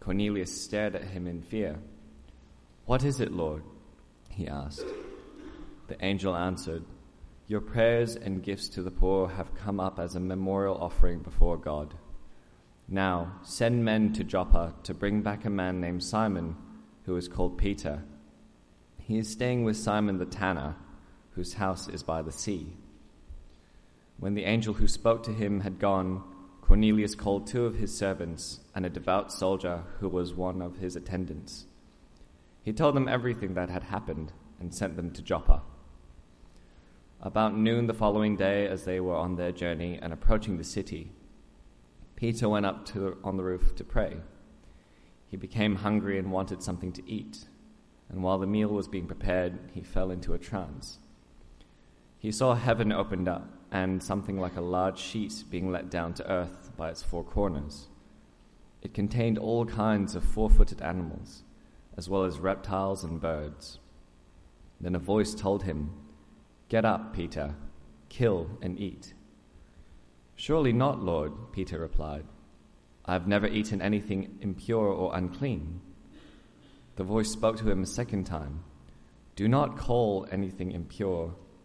Cornelius stared at him in fear. What is it, Lord? he asked. The angel answered, Your prayers and gifts to the poor have come up as a memorial offering before God. Now send men to Joppa to bring back a man named Simon, who is called Peter. He is staying with Simon the tanner, whose house is by the sea. When the angel who spoke to him had gone, Cornelius called two of his servants and a devout soldier who was one of his attendants. He told them everything that had happened and sent them to Joppa. About noon the following day, as they were on their journey and approaching the city, Peter went up to, on the roof to pray. He became hungry and wanted something to eat, and while the meal was being prepared, he fell into a trance. He saw heaven opened up and something like a large sheet being let down to earth by its four corners. It contained all kinds of four footed animals, as well as reptiles and birds. Then a voice told him, Get up, Peter, kill and eat. Surely not, Lord, Peter replied. I have never eaten anything impure or unclean. The voice spoke to him a second time Do not call anything impure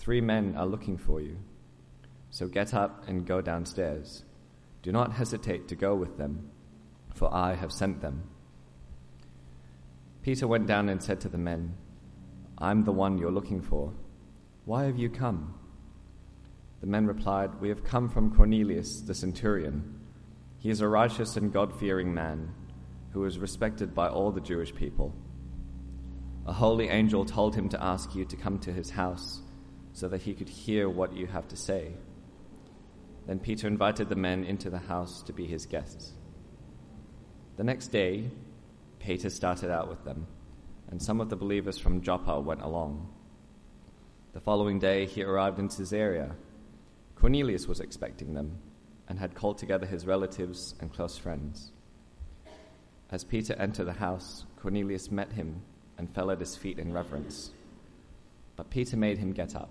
three men are looking for you. So get up and go downstairs. Do not hesitate to go with them, for I have sent them. Peter went down and said to the men, I'm the one you're looking for. Why have you come? The men replied, We have come from Cornelius the centurion. He is a righteous and God fearing man who is respected by all the Jewish people. A holy angel told him to ask you to come to his house so that he could hear what you have to say. Then Peter invited the men into the house to be his guests. The next day, Peter started out with them, and some of the believers from Joppa went along. The following day, he arrived in Caesarea. Cornelius was expecting them and had called together his relatives and close friends. As Peter entered the house, Cornelius met him and fell at his feet in reverence. But Peter made him get up.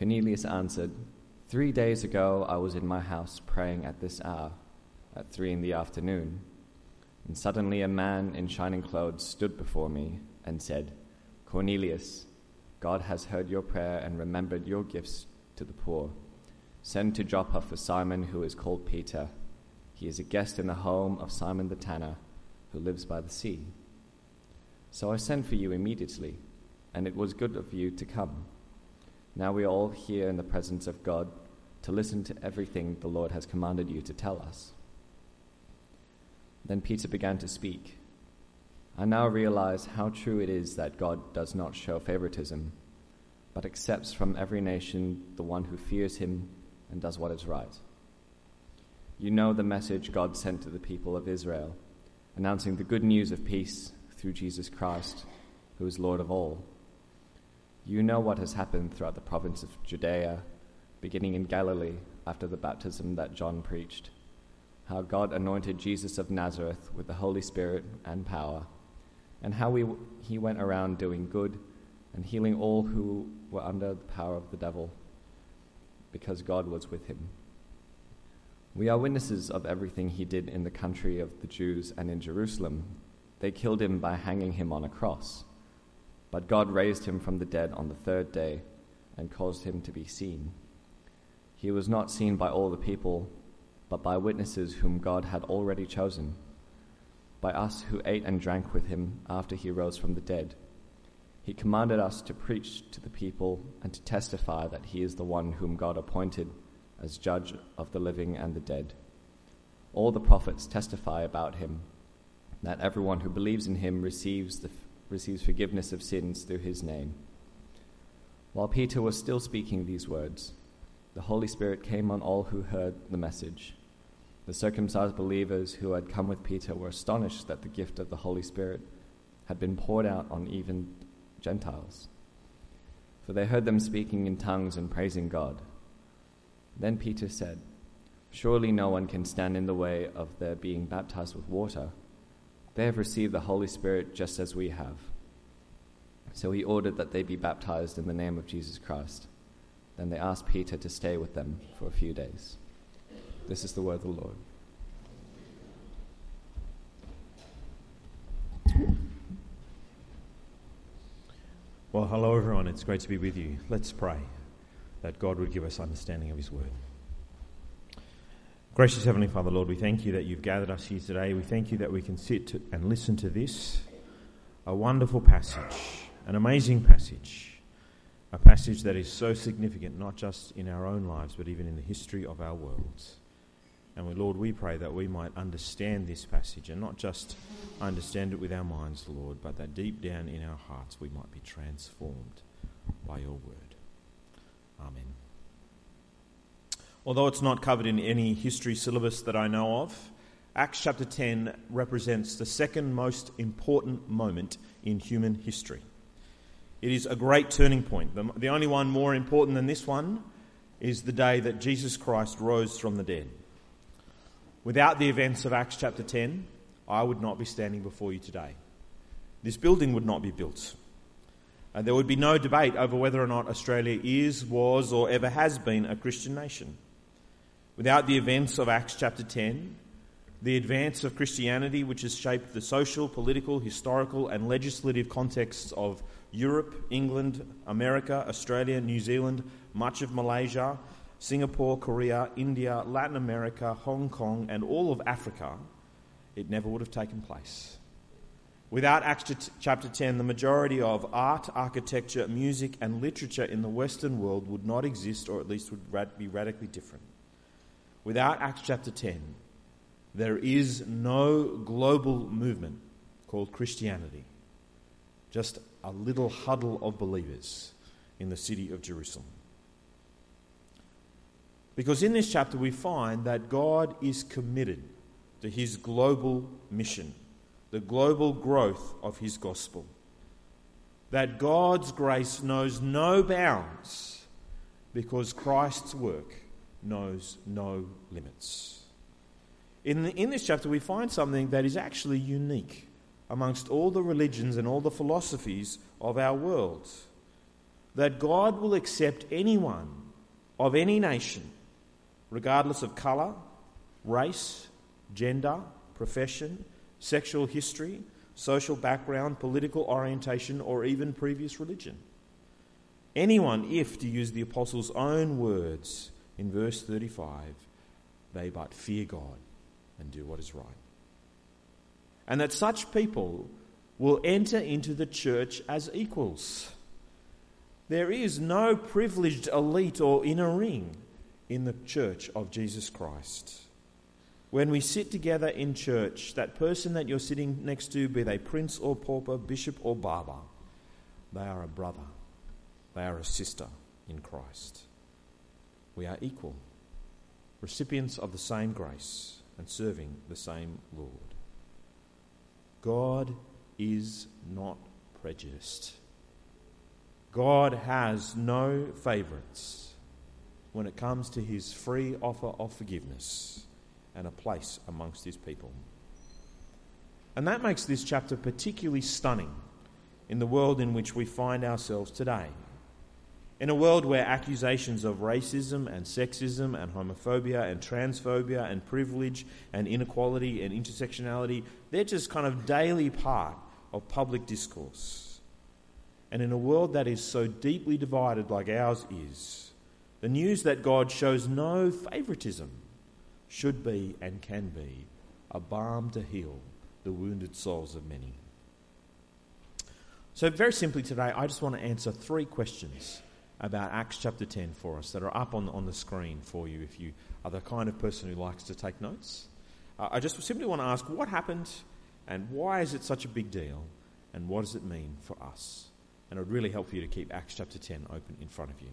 Cornelius answered, Three days ago I was in my house praying at this hour, at three in the afternoon, and suddenly a man in shining clothes stood before me and said, Cornelius, God has heard your prayer and remembered your gifts to the poor. Send to Joppa for Simon, who is called Peter. He is a guest in the home of Simon the tanner, who lives by the sea. So I sent for you immediately, and it was good of you to come. Now we are all here in the presence of God to listen to everything the Lord has commanded you to tell us. Then Peter began to speak. I now realize how true it is that God does not show favoritism, but accepts from every nation the one who fears him and does what is right. You know the message God sent to the people of Israel, announcing the good news of peace through Jesus Christ, who is Lord of all. You know what has happened throughout the province of Judea, beginning in Galilee after the baptism that John preached how God anointed Jesus of Nazareth with the Holy Spirit and power, and how we, he went around doing good and healing all who were under the power of the devil, because God was with him. We are witnesses of everything he did in the country of the Jews and in Jerusalem. They killed him by hanging him on a cross, but God raised him from the dead on the third day and caused him to be seen. He was not seen by all the people but by witnesses whom God had already chosen, by us who ate and drank with him after he rose from the dead. He commanded us to preach to the people and to testify that he is the one whom God appointed as judge of the living and the dead. All the prophets testify about him that everyone who believes in him receives, the, receives forgiveness of sins through his name. While Peter was still speaking these words, the Holy Spirit came on all who heard the message. The circumcised believers who had come with Peter were astonished that the gift of the Holy Spirit had been poured out on even Gentiles. For they heard them speaking in tongues and praising God. Then Peter said, Surely no one can stand in the way of their being baptized with water. They have received the Holy Spirit just as we have. So he ordered that they be baptized in the name of Jesus Christ. Then they asked Peter to stay with them for a few days. This is the word of the Lord. Well, hello, everyone. It's great to be with you. Let's pray that God would give us understanding of His word. Gracious Heavenly Father, Lord, we thank you that you've gathered us here today. We thank you that we can sit and listen to this, a wonderful passage, an amazing passage, a passage that is so significant, not just in our own lives, but even in the history of our worlds. And we, Lord, we pray that we might understand this passage and not just understand it with our minds, Lord, but that deep down in our hearts we might be transformed by your word. Amen. Although it's not covered in any history syllabus that I know of, Acts chapter 10 represents the second most important moment in human history. It is a great turning point. The, the only one more important than this one is the day that Jesus Christ rose from the dead. Without the events of Acts chapter 10, I would not be standing before you today. This building would not be built. And there would be no debate over whether or not Australia is, was, or ever has been a Christian nation. Without the events of Acts chapter 10, the advance of Christianity, which has shaped the social, political, historical, and legislative contexts of Europe, England, America, Australia, New Zealand, much of Malaysia, Singapore, Korea, India, Latin America, Hong Kong, and all of Africa, it never would have taken place. Without Acts chapter 10, the majority of art, architecture, music, and literature in the Western world would not exist, or at least would be radically different. Without Acts chapter 10, there is no global movement called Christianity, just a little huddle of believers in the city of Jerusalem. Because in this chapter, we find that God is committed to his global mission, the global growth of his gospel. That God's grace knows no bounds because Christ's work knows no limits. In, the, in this chapter, we find something that is actually unique amongst all the religions and all the philosophies of our world. That God will accept anyone of any nation regardless of colour, race, gender, profession, sexual history, social background, political orientation, or even previous religion. Anyone, if, to use the Apostles' own words in verse 35, they but fear God and do what is right. And that such people will enter into the church as equals. There is no privileged elite or inner ring in the church of Jesus Christ. When we sit together in church, that person that you're sitting next to, be they prince or pauper, bishop or barber, they are a brother, they are a sister in Christ. We are equal, recipients of the same grace and serving the same Lord. God is not prejudiced. God has no favourites when it comes to his free offer of forgiveness and a place amongst his people. And that makes this chapter particularly stunning in the world in which we find ourselves today. In a world where accusations of racism and sexism and homophobia and transphobia and privilege and inequality and intersectionality, they're just kind of daily part of public discourse. And in a world that is so deeply divided like ours is, the news that God shows no favoritism should be and can be a balm to heal the wounded souls of many. So, very simply today, I just want to answer three questions about Acts chapter 10 for us that are up on, on the screen for you if you are the kind of person who likes to take notes. Uh, I just simply want to ask what happened and why is it such a big deal and what does it mean for us? And it would really help you to keep Acts chapter 10 open in front of you.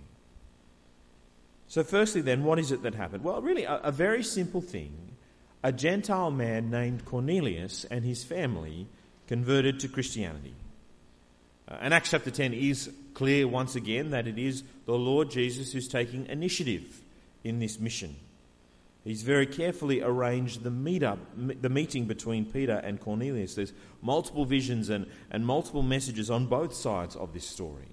So, firstly, then, what is it that happened? Well, really, a, a very simple thing. A Gentile man named Cornelius and his family converted to Christianity. Uh, and Acts chapter 10 is clear once again that it is the Lord Jesus who's taking initiative in this mission. He's very carefully arranged the, meet up, the meeting between Peter and Cornelius. There's multiple visions and, and multiple messages on both sides of this story.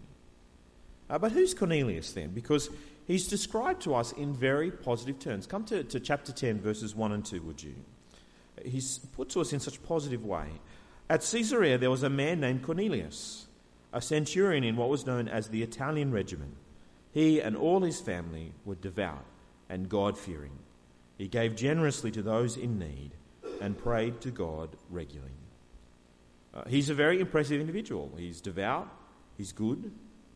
Uh, but who's Cornelius then? Because he's described to us in very positive terms. Come to, to chapter 10, verses 1 and 2, would you? He's put to us in such a positive way. At Caesarea, there was a man named Cornelius a centurion in what was known as the Italian regiment. He and all his family were devout and God fearing. He gave generously to those in need and prayed to God regularly. Uh, he's a very impressive individual. He's devout, he's good,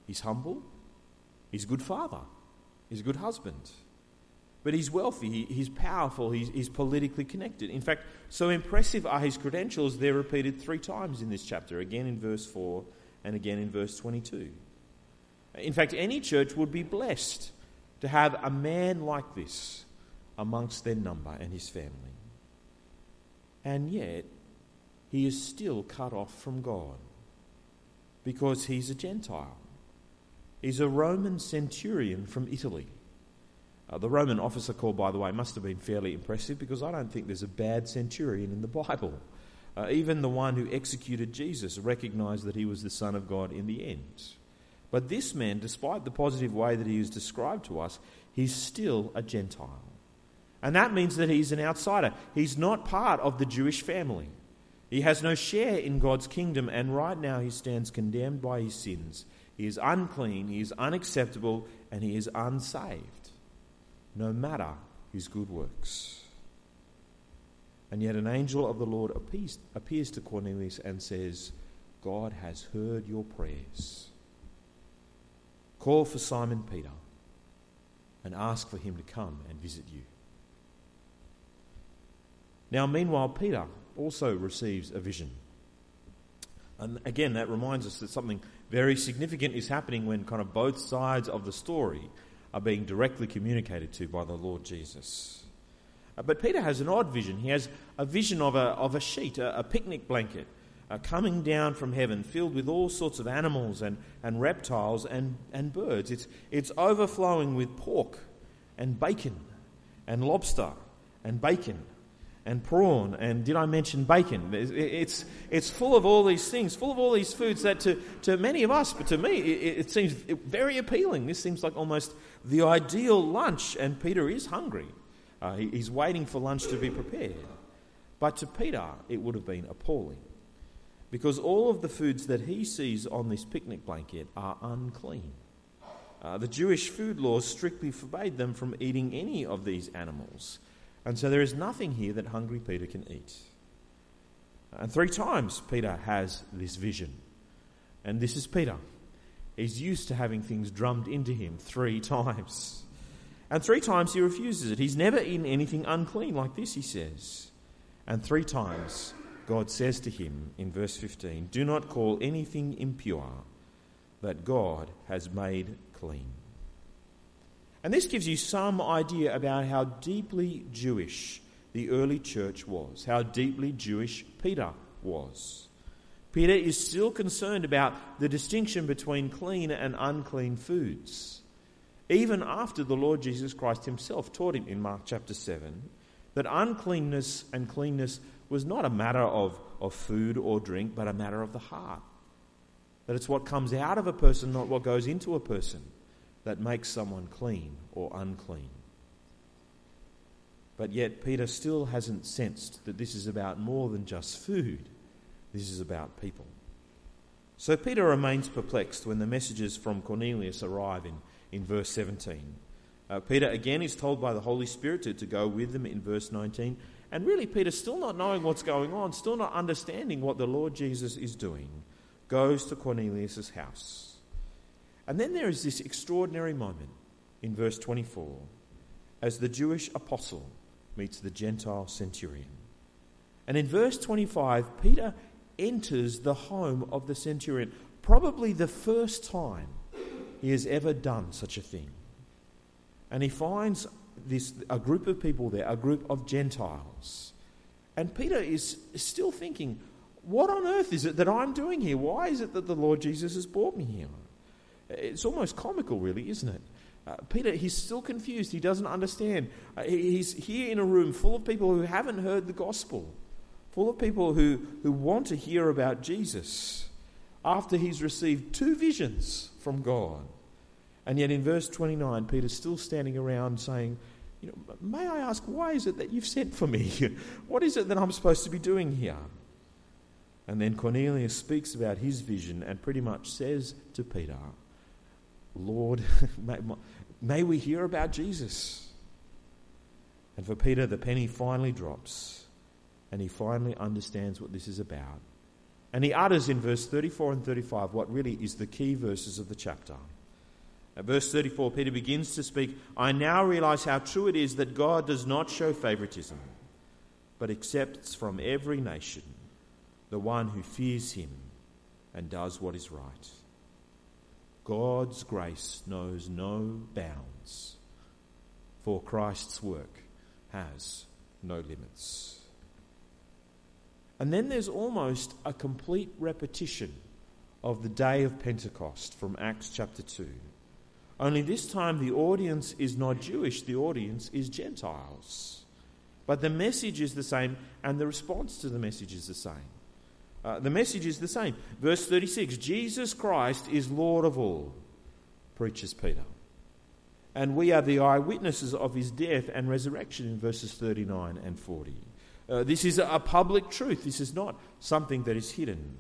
he's humble, he's a good father, he's a good husband. But he's wealthy, he, he's powerful, he's, he's politically connected. In fact, so impressive are his credentials, they're repeated three times in this chapter, again in verse 4 and again in verse 22. In fact, any church would be blessed to have a man like this amongst their number and his family. And yet, he is still cut off from God because he's a Gentile. He's a Roman centurion from Italy. Uh, the Roman officer called, by the way, must have been fairly impressive because I don't think there's a bad centurion in the Bible. Uh, even the one who executed Jesus recognized that he was the Son of God in the end. But this man, despite the positive way that he is described to us, he's still a Gentile. And that means that he's an outsider. He's not part of the Jewish family. He has no share in God's kingdom, and right now he stands condemned by his sins. He is unclean, he is unacceptable, and he is unsaved, no matter his good works. And yet an angel of the Lord appears, appears to Cornelius and says, God has heard your prayers. Call for Simon Peter and ask for him to come and visit you. Now, meanwhile, Peter also receives a vision. And again, that reminds us that something very significant is happening when kind of both sides of the story are being directly communicated to by the Lord Jesus. Uh, but Peter has an odd vision. He has a vision of a, of a sheet, a, a picnic blanket, uh, coming down from heaven, filled with all sorts of animals and, and reptiles and, and birds. It's, it's overflowing with pork and bacon and lobster and bacon and prawn. And did I mention bacon? It's, it's full of all these things, full of all these foods that to, to many of us, but to me, it, it seems very appealing. This seems like almost the ideal lunch, and Peter is hungry. Uh, he, he's waiting for lunch to be prepared. But to Peter, it would have been appalling because all of the foods that he sees on this picnic blanket are unclean. Uh, the Jewish food laws strictly forbade them from eating any of these animals. And so there is nothing here that hungry Peter can eat. And three times Peter has this vision. And this is Peter. He's used to having things drummed into him three times. And three times he refuses it. He's never eaten anything unclean like this, he says. And three times God says to him in verse 15, Do not call anything impure that God has made clean. And this gives you some idea about how deeply Jewish the early church was, how deeply Jewish Peter was. Peter is still concerned about the distinction between clean and unclean foods even after the Lord Jesus Christ himself taught him in Mark chapter 7 That uncleanness and cleanness was not a matter of, of food or drink, but a matter of the heart. That it's what comes out of a person, not what goes into a person, that makes someone clean or unclean. But yet, Peter still hasn't sensed that this is about more than just food, this is about people. So Peter remains perplexed when the messages from Cornelius arrive in, in verse 17. Uh, Peter again is told by the Holy Spirit to, to go with them in verse 19. And really, Peter, still not knowing what's going on, still not understanding what the Lord Jesus is doing, goes to Cornelius' house. And then there is this extraordinary moment in verse 24 as the Jewish apostle meets the Gentile centurion. And in verse 25, Peter enters the home of the centurion, probably the first time he has ever done such a thing. And he finds this, a group of people there, a group of Gentiles. And Peter is still thinking, what on earth is it that I'm doing here? Why is it that the Lord Jesus has brought me here? It's almost comical, really, isn't it? Uh, Peter, he's still confused. He doesn't understand. Uh, he's here in a room full of people who haven't heard the gospel, full of people who, who want to hear about Jesus after he's received two visions from God. And yet in verse 29, Peter's still standing around saying, you know, May I ask, why is it that you've sent for me? what is it that I'm supposed to be doing here? And then Cornelius speaks about his vision and pretty much says to Peter, Lord, may, may we hear about Jesus. And for Peter, the penny finally drops and he finally understands what this is about. And he utters in verse 34 and 35 what really is the key verses of the chapter. At verse 34, Peter begins to speak I now realize how true it is that God does not show favoritism, but accepts from every nation the one who fears him and does what is right. God's grace knows no bounds, for Christ's work has no limits. And then there's almost a complete repetition of the day of Pentecost from Acts chapter 2. Only this time the audience is not Jewish, the audience is Gentiles. But the message is the same, and the response to the message is the same. Uh, the message is the same. Verse 36 Jesus Christ is Lord of all, preaches Peter. And we are the eyewitnesses of his death and resurrection in verses 39 and 40. Uh, this is a public truth. This is not something that is hidden.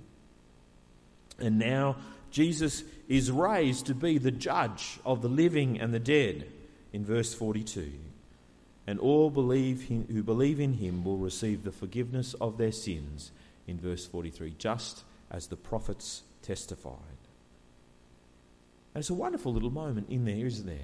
And now Jesus is raised to be the judge of the living and the dead in verse 42. And all believe him, who believe in him will receive the forgiveness of their sins in verse 43, just as the prophets testified. And it's a wonderful little moment in there, isn't there?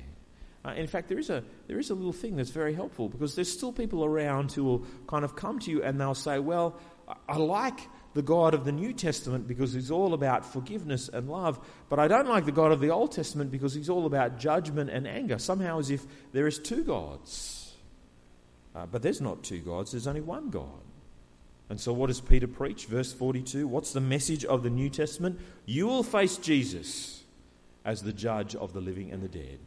Uh, in fact, there is, a, there is a little thing that's very helpful because there's still people around who will kind of come to you and they'll say, Well, I, I like the God of the New Testament because he's all about forgiveness and love, but I don't like the God of the Old Testament because he's all about judgment and anger, somehow as if there is two gods. Uh, but there's not two gods, there's only one God. And so, what does Peter preach? Verse 42 What's the message of the New Testament? You will face Jesus as the judge of the living and the dead.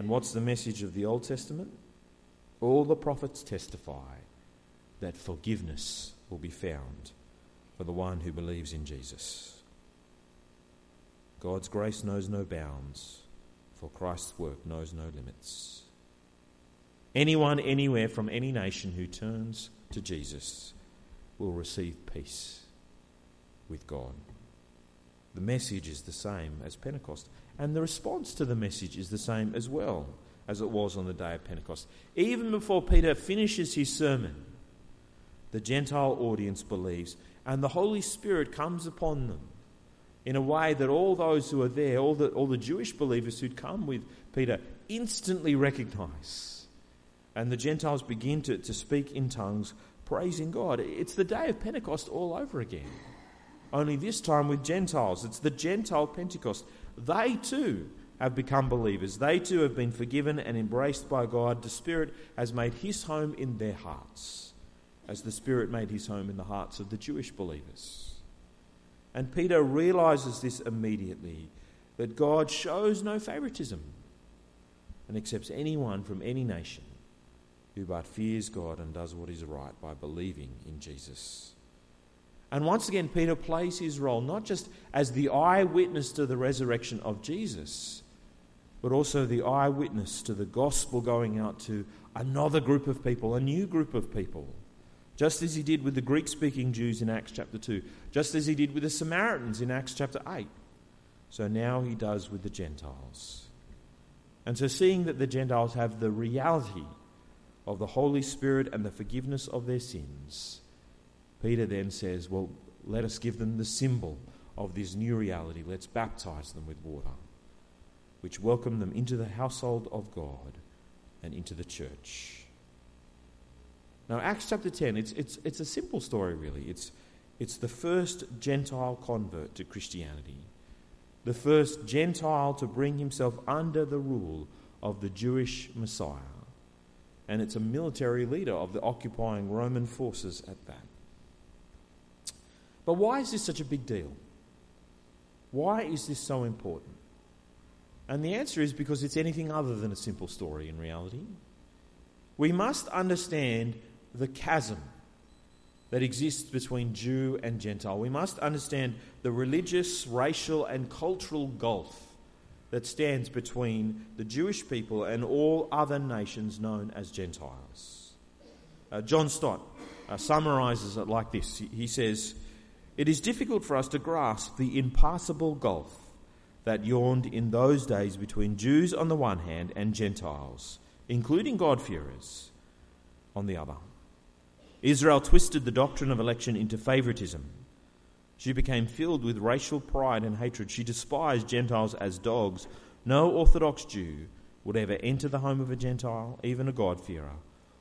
And what's the message of the Old Testament? All the prophets testify that forgiveness will be found for the one who believes in Jesus. God's grace knows no bounds, for Christ's work knows no limits. Anyone, anywhere, from any nation who turns to Jesus will receive peace with God. The message is the same as Pentecost, and the response to the message is the same as well as it was on the day of Pentecost. Even before Peter finishes his sermon, the Gentile audience believes and the Holy Spirit comes upon them in a way that all those who are there, all the, all the Jewish believers who'd come with Peter, instantly recognize. And the Gentiles begin to, to speak in tongues, praising God. It's the day of Pentecost all over again. Only this time with Gentiles. It's the Gentile Pentecost. They too have become believers. They too have been forgiven and embraced by God. The Spirit has made his home in their hearts as the Spirit made his home in the hearts of the Jewish believers. And Peter realizes this immediately that God shows no favoritism and accepts anyone from any nation who but fears God and does what is right by believing in Jesus. And once again, Peter plays his role not just as the eyewitness to the resurrection of Jesus, but also the eyewitness to the gospel going out to another group of people, a new group of people. Just as he did with the Greek speaking Jews in Acts chapter 2, just as he did with the Samaritans in Acts chapter 8. So now he does with the Gentiles. And so, seeing that the Gentiles have the reality of the Holy Spirit and the forgiveness of their sins, Peter then says, Well, let us give them the symbol of this new reality. Let's baptize them with water, which welcome them into the household of God and into the church. Now, Acts chapter 10, it's, it's, it's a simple story, really. It's, it's the first Gentile convert to Christianity, the first Gentile to bring himself under the rule of the Jewish Messiah. And it's a military leader of the occupying Roman forces at that. But why is this such a big deal? Why is this so important? And the answer is because it's anything other than a simple story in reality. We must understand the chasm that exists between Jew and Gentile. We must understand the religious, racial, and cultural gulf that stands between the Jewish people and all other nations known as Gentiles. Uh, John Stott uh, summarizes it like this He says, it is difficult for us to grasp the impassable gulf that yawned in those days between Jews on the one hand and Gentiles, including God-fearers, on the other. Israel twisted the doctrine of election into favoritism. She became filled with racial pride and hatred. She despised Gentiles as dogs. No Orthodox Jew would ever enter the home of a Gentile, even a God-fearer,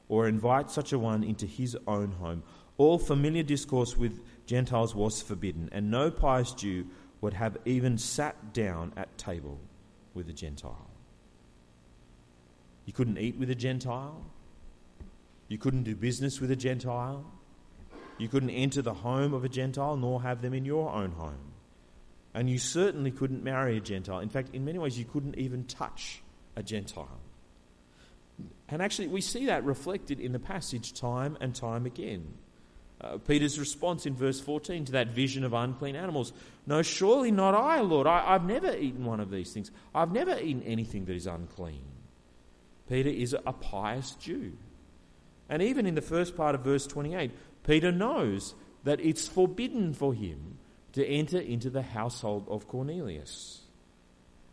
or invite such a one into his own home. All familiar discourse with Gentiles was forbidden, and no pious Jew would have even sat down at table with a Gentile. You couldn't eat with a Gentile. You couldn't do business with a Gentile. You couldn't enter the home of a Gentile nor have them in your own home. And you certainly couldn't marry a Gentile. In fact, in many ways, you couldn't even touch a Gentile. And actually, we see that reflected in the passage time and time again. Uh, Peter's response in verse 14 to that vision of unclean animals No, surely not I, Lord. I, I've never eaten one of these things. I've never eaten anything that is unclean. Peter is a pious Jew. And even in the first part of verse 28, Peter knows that it's forbidden for him to enter into the household of Cornelius.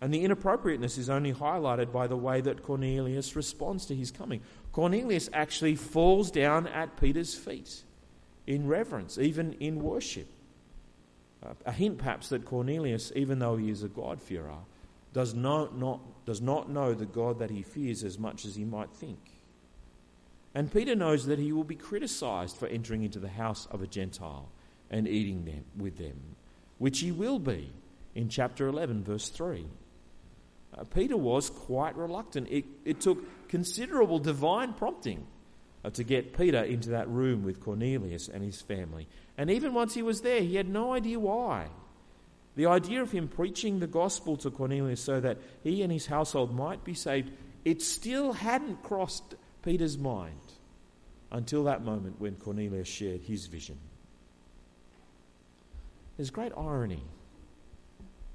And the inappropriateness is only highlighted by the way that Cornelius responds to his coming. Cornelius actually falls down at Peter's feet in reverence, even in worship. A hint, perhaps, that Cornelius, even though he is a God-fearer, does not, not, does not know the God that he fears as much as he might think. And Peter knows that he will be criticized for entering into the house of a Gentile and eating them, with them, which he will be in chapter 11, verse 3. Uh, Peter was quite reluctant. It, it took considerable divine prompting Uh, to get Peter into that room with Cornelius and his family. And even once he was there, he had no idea why. The idea of him preaching the gospel to Cornelius so that he and his household might be saved, it still hadn't crossed Peter's mind until that moment when Cornelius shared his vision. There's great irony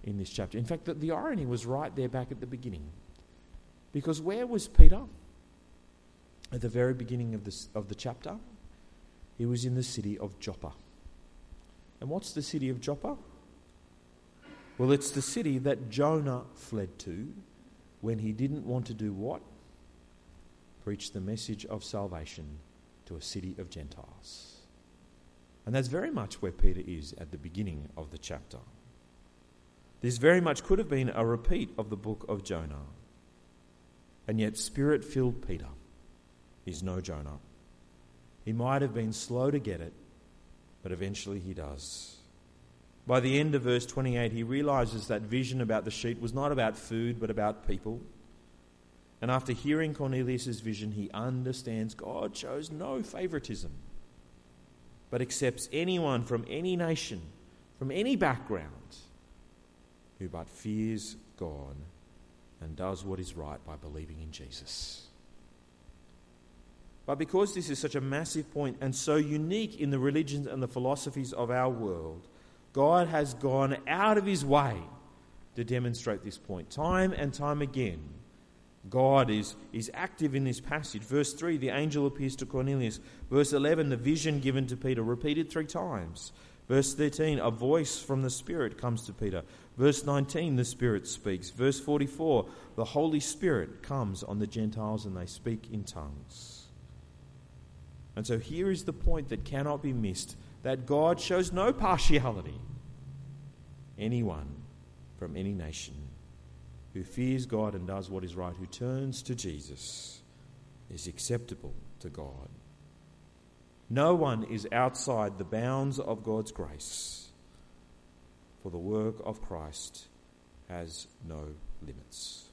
in this chapter. In fact, the, the irony was right there back at the beginning. Because where was Peter? At the very beginning of, this, of the chapter, he was in the city of Joppa. And what's the city of Joppa? Well, it's the city that Jonah fled to when he didn't want to do what? Preach the message of salvation to a city of Gentiles. And that's very much where Peter is at the beginning of the chapter. This very much could have been a repeat of the book of Jonah. And yet, spirit filled Peter is no Jonah. He might have been slow to get it, but eventually he does. By the end of verse 28, he realizes that vision about the sheep was not about food, but about people. And after hearing Cornelius' vision, he understands God shows no favoritism, but accepts anyone from any nation, from any background, who but fears God and does what is right by believing in Jesus. But because this is such a massive point and so unique in the religions and the philosophies of our world, God has gone out of his way to demonstrate this point. Time and time again, God is, is active in this passage. Verse 3, the angel appears to Cornelius. Verse 11, the vision given to Peter, repeated three times. Verse 13, a voice from the Spirit comes to Peter. Verse 19, the Spirit speaks. Verse 44, the Holy Spirit comes on the Gentiles and they speak in tongues. And so here is the point that cannot be missed that God shows no partiality. Anyone from any nation who fears God and does what is right, who turns to Jesus, is acceptable to God. No one is outside the bounds of God's grace, for the work of Christ has no limits.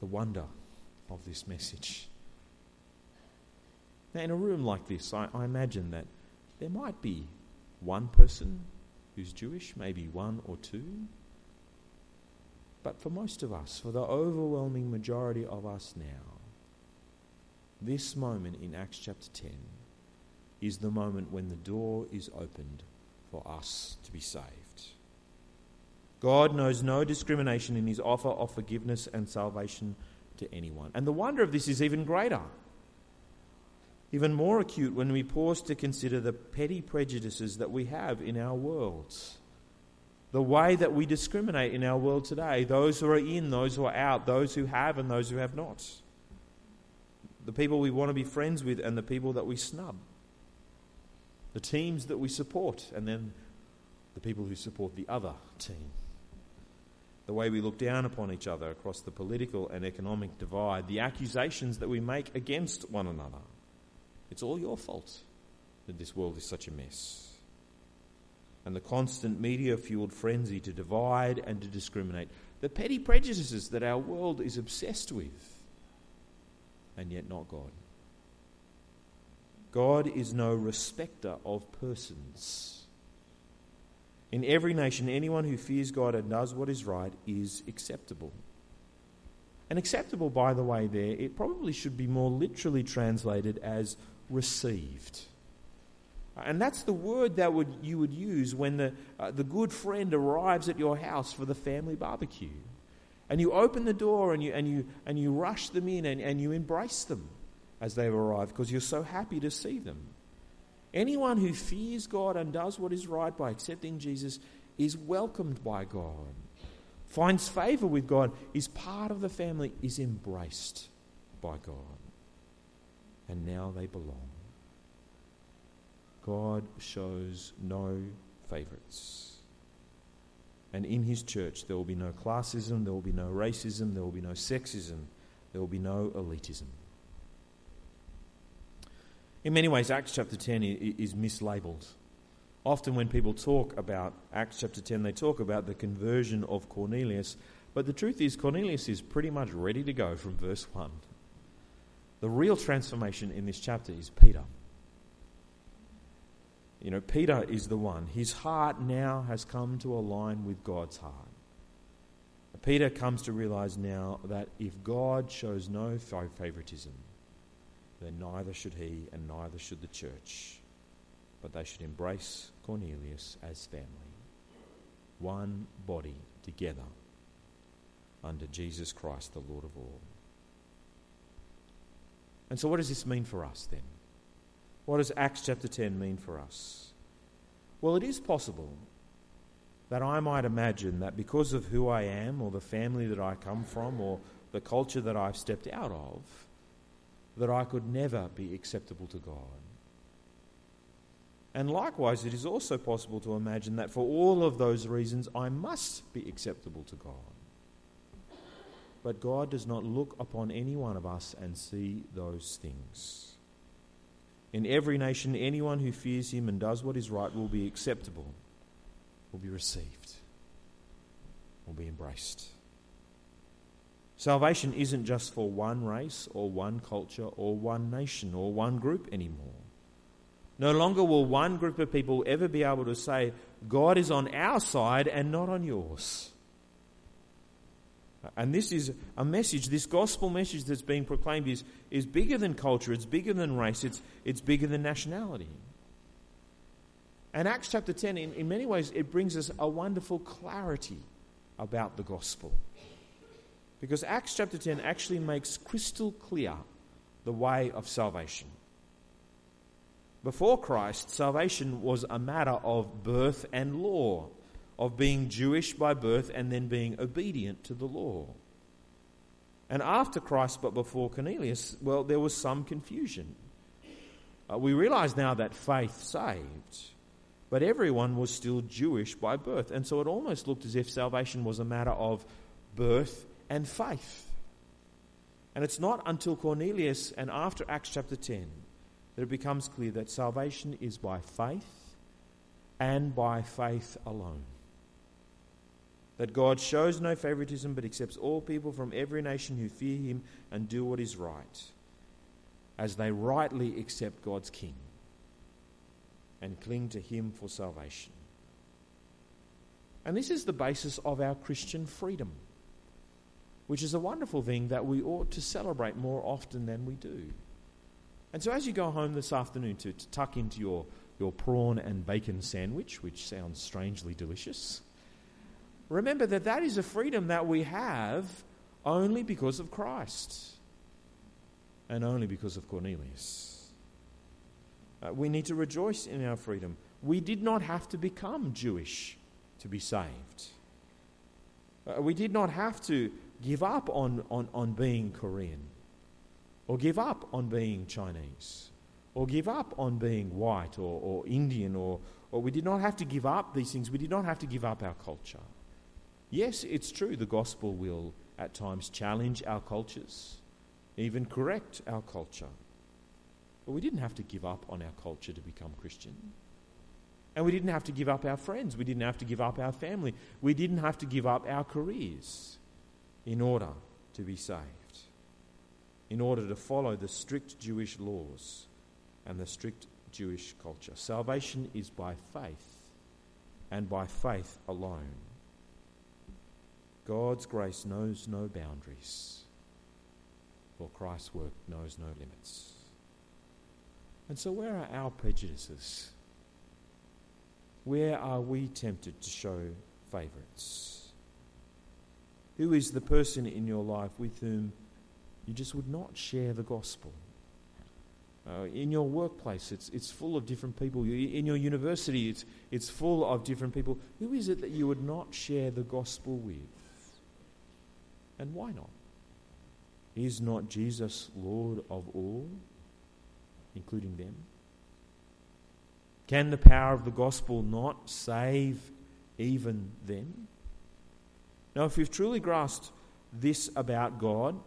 The wonder of this message. Now, in a room like this, I, I imagine that there might be one person who's Jewish, maybe one or two. But for most of us, for the overwhelming majority of us now, this moment in Acts chapter 10 is the moment when the door is opened for us to be saved. God knows no discrimination in his offer of forgiveness and salvation to anyone. And the wonder of this is even greater even more acute when we pause to consider the petty prejudices that we have in our worlds. The way that we discriminate in our world today those who are in, those who are out, those who have, and those who have not. The people we want to be friends with, and the people that we snub. The teams that we support, and then the people who support the other team. The way we look down upon each other across the political and economic divide, the accusations that we make against one another. It's all your fault that this world is such a mess. And the constant media fueled frenzy to divide and to discriminate, the petty prejudices that our world is obsessed with, and yet not God. God is no respecter of persons. In every nation, anyone who fears God and does what is right is acceptable. And acceptable, by the way, there, it probably should be more literally translated as received. And that's the word that would, you would use when the, uh, the good friend arrives at your house for the family barbecue. And you open the door and you, and you, and you rush them in and, and you embrace them as they've arrived because you're so happy to see them. Anyone who fears God and does what is right by accepting Jesus is welcomed by God, finds favour with God, is part of the family, is embraced by God and now they belong. God shows no favourites. And in his church, there will be no classism, there will be no racism, there will be no sexism, there will be no elitism. In many ways, Acts chapter 10 is mislabeled. Often, when people talk about Acts chapter 10, they talk about the conversion of Cornelius. But the truth is, Cornelius is pretty much ready to go from verse 1. The real transformation in this chapter is Peter. You know, Peter is the one. His heart now has come to align with God's heart. Peter comes to realize now that if God shows no favoritism, then neither should he and neither should the church, but they should embrace Cornelius as family, one body together under Jesus Christ, the Lord of all. And so, what does this mean for us then? What does Acts chapter 10 mean for us? Well, it is possible that I might imagine that because of who I am, or the family that I come from, or the culture that I've stepped out of, that I could never be acceptable to God. And likewise, it is also possible to imagine that for all of those reasons, I must be acceptable to God. But God does not look upon any one of us and see those things. In every nation, anyone who fears him and does what is right will be acceptable, will be received, will be embraced. Salvation isn't just for one race or one culture or one nation or one group anymore. No longer will one group of people ever be able to say, God is on our side and not on yours. And this is a message, this gospel message that's being proclaimed is, is bigger than culture, it's bigger than race, it's, it's bigger than nationality. And Acts chapter 10, in, in many ways, it brings us a wonderful clarity about the gospel. Because Acts chapter 10 actually makes crystal clear the way of salvation. Before Christ, salvation was a matter of birth and law, of being Jewish by birth and then being obedient to the law. And after Christ, but before Cornelius, well, there was some confusion. Uh, we realize now that faith saved, but everyone was still Jewish by birth. And so it almost looked as if salvation was a matter of birth and faith. And it's not until Cornelius and after Acts chapter 10 that it becomes clear that salvation is by faith and by faith alone. That God shows no favoritism but accepts all people from every nation who fear him and do what is right, as they rightly accept God's King and cling to him for salvation. And this is the basis of our Christian freedom, which is a wonderful thing that we ought to celebrate more often than we do. And so, as you go home this afternoon to, to tuck into your, your prawn and bacon sandwich, which sounds strangely delicious, remember that that is a freedom that we have only because of Christ and only because of Cornelius. Uh, we need to rejoice in our freedom. We did not have to become Jewish to be saved. Uh, we did not have to give up on, on, on being Korean or give up on being Chinese, or give up on being white or, or Indian, or, or we did not have to give up these things. We did not have to give up our culture. Yes, it's true, the gospel will at times challenge our cultures, even correct our culture. But we didn't have to give up on our culture to become Christian. And we didn't have to give up our friends. We didn't have to give up our family. We didn't have to give up our careers in order to be saved in order to follow the strict Jewish laws and the strict Jewish culture. Salvation is by faith and by faith alone. God's grace knows no boundaries, for Christ's work knows no limits. And so, where are our prejudices? Where are we tempted to show favourites? Who is the person in your life with whom you just would not share the gospel. Uh, in your workplace, it's, it's full of different people. In your university, it's, it's full of different people. Who is it that you would not share the gospel with? And why not? Is not Jesus Lord of all, including them? Can the power of the gospel not save even them? Now, if we've truly grasped this about God,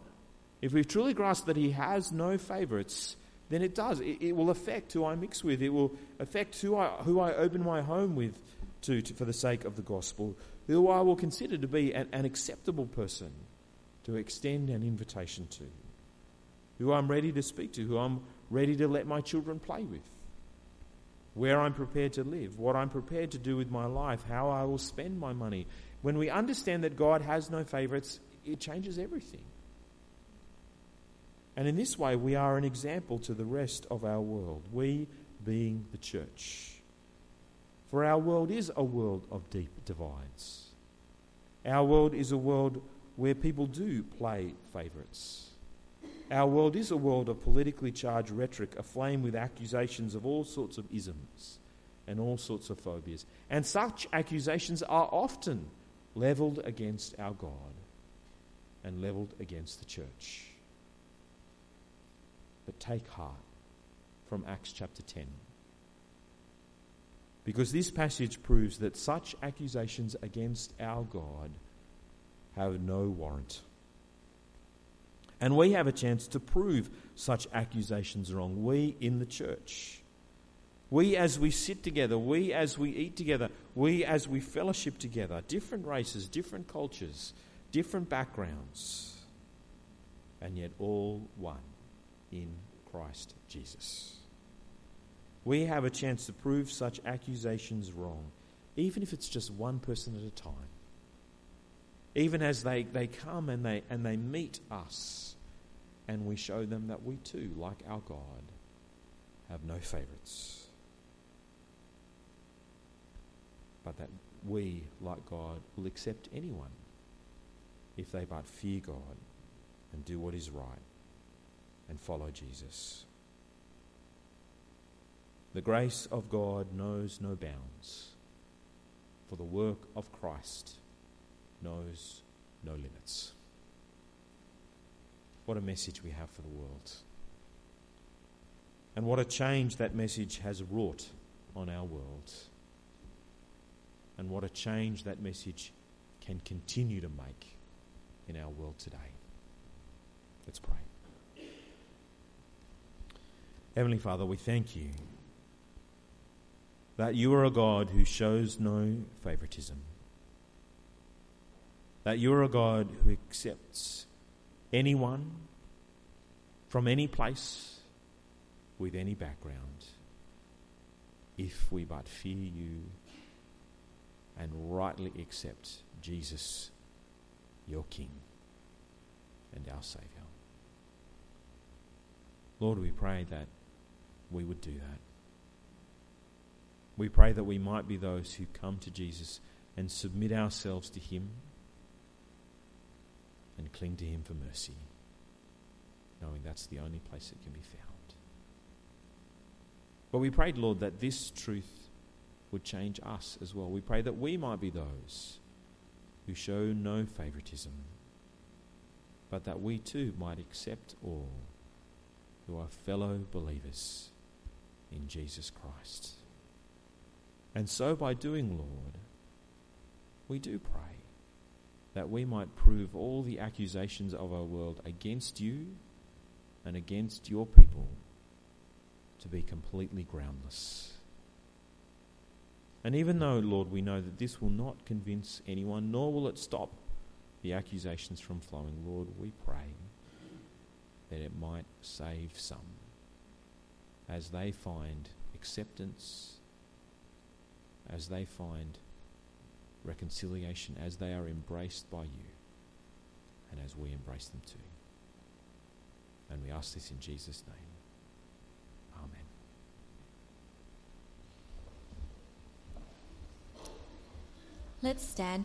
if we've truly grasped that He has no favourites, then it does. It, it, will affect who I mix with. It will affect who I, who I open my home with to, to for the sake of the gospel, who I will consider to be an, an acceptable person to extend an invitation to, who I'm ready to speak to, who I'm ready to let my children play with, where I'm prepared to live, what I'm prepared to do with my life, how I will spend my money. When we understand that God has no favourites, it changes everything. And in this way, we are an example to the rest of our world, we being the church. For our world is a world of deep divides. Our world is a world where people do play favourites. Our world is a world of politically charged rhetoric, aflame with accusations of all sorts of isms and all sorts of phobias. And such accusations are often levelled against our God and levelled against the church. But take heart from Acts chapter 10. Because this passage proves that such accusations against our God have no warrant. And we have a chance to prove such accusations wrong. We in the church. We as we sit together, we as we eat together, we as we fellowship together, different races, different cultures, different backgrounds, and yet all one in Christ Jesus. We have a chance to prove such accusations wrong, even if it's just one person at a time. even as they, they come and they, and they meet us, and we show them that we too, like our God, have no favourites. But that we, like God, will accept anyone if they but fear God and do what is right and follow Jesus. The grace of God knows no bounds, for the work of Christ knows no limits. What a message we have for the world. And what a change that message has wrought on our world. And what a change that message can continue to make in our world today. Let's pray. Heavenly Father, we thank you that you are a God who shows no favoritism, that you are a God who accepts anyone from any place with any background if we but fear you and rightly accept Jesus, your King and our Saviour. Lord, we pray that we would do that. We pray that we might be those who come to Jesus and submit ourselves to Him and cling to Him for mercy, knowing that's the only place it can be found. But we prayed, Lord, that this truth would change us as well. We pray that we might be those who show no favoritism, but that we too might accept all who are fellow believers in Jesus Christ. And so, by doing, Lord, we do pray that we might prove all the accusations of our world against you and against your people to be completely groundless. And even though, Lord, we know that this will not convince anyone, nor will it stop the accusations from flowing, Lord, we pray that it might save some as they find acceptance, as they find reconciliation, as they are embraced by you, and as we embrace them too. And we ask this in Jesus' name. Amen. Let's stand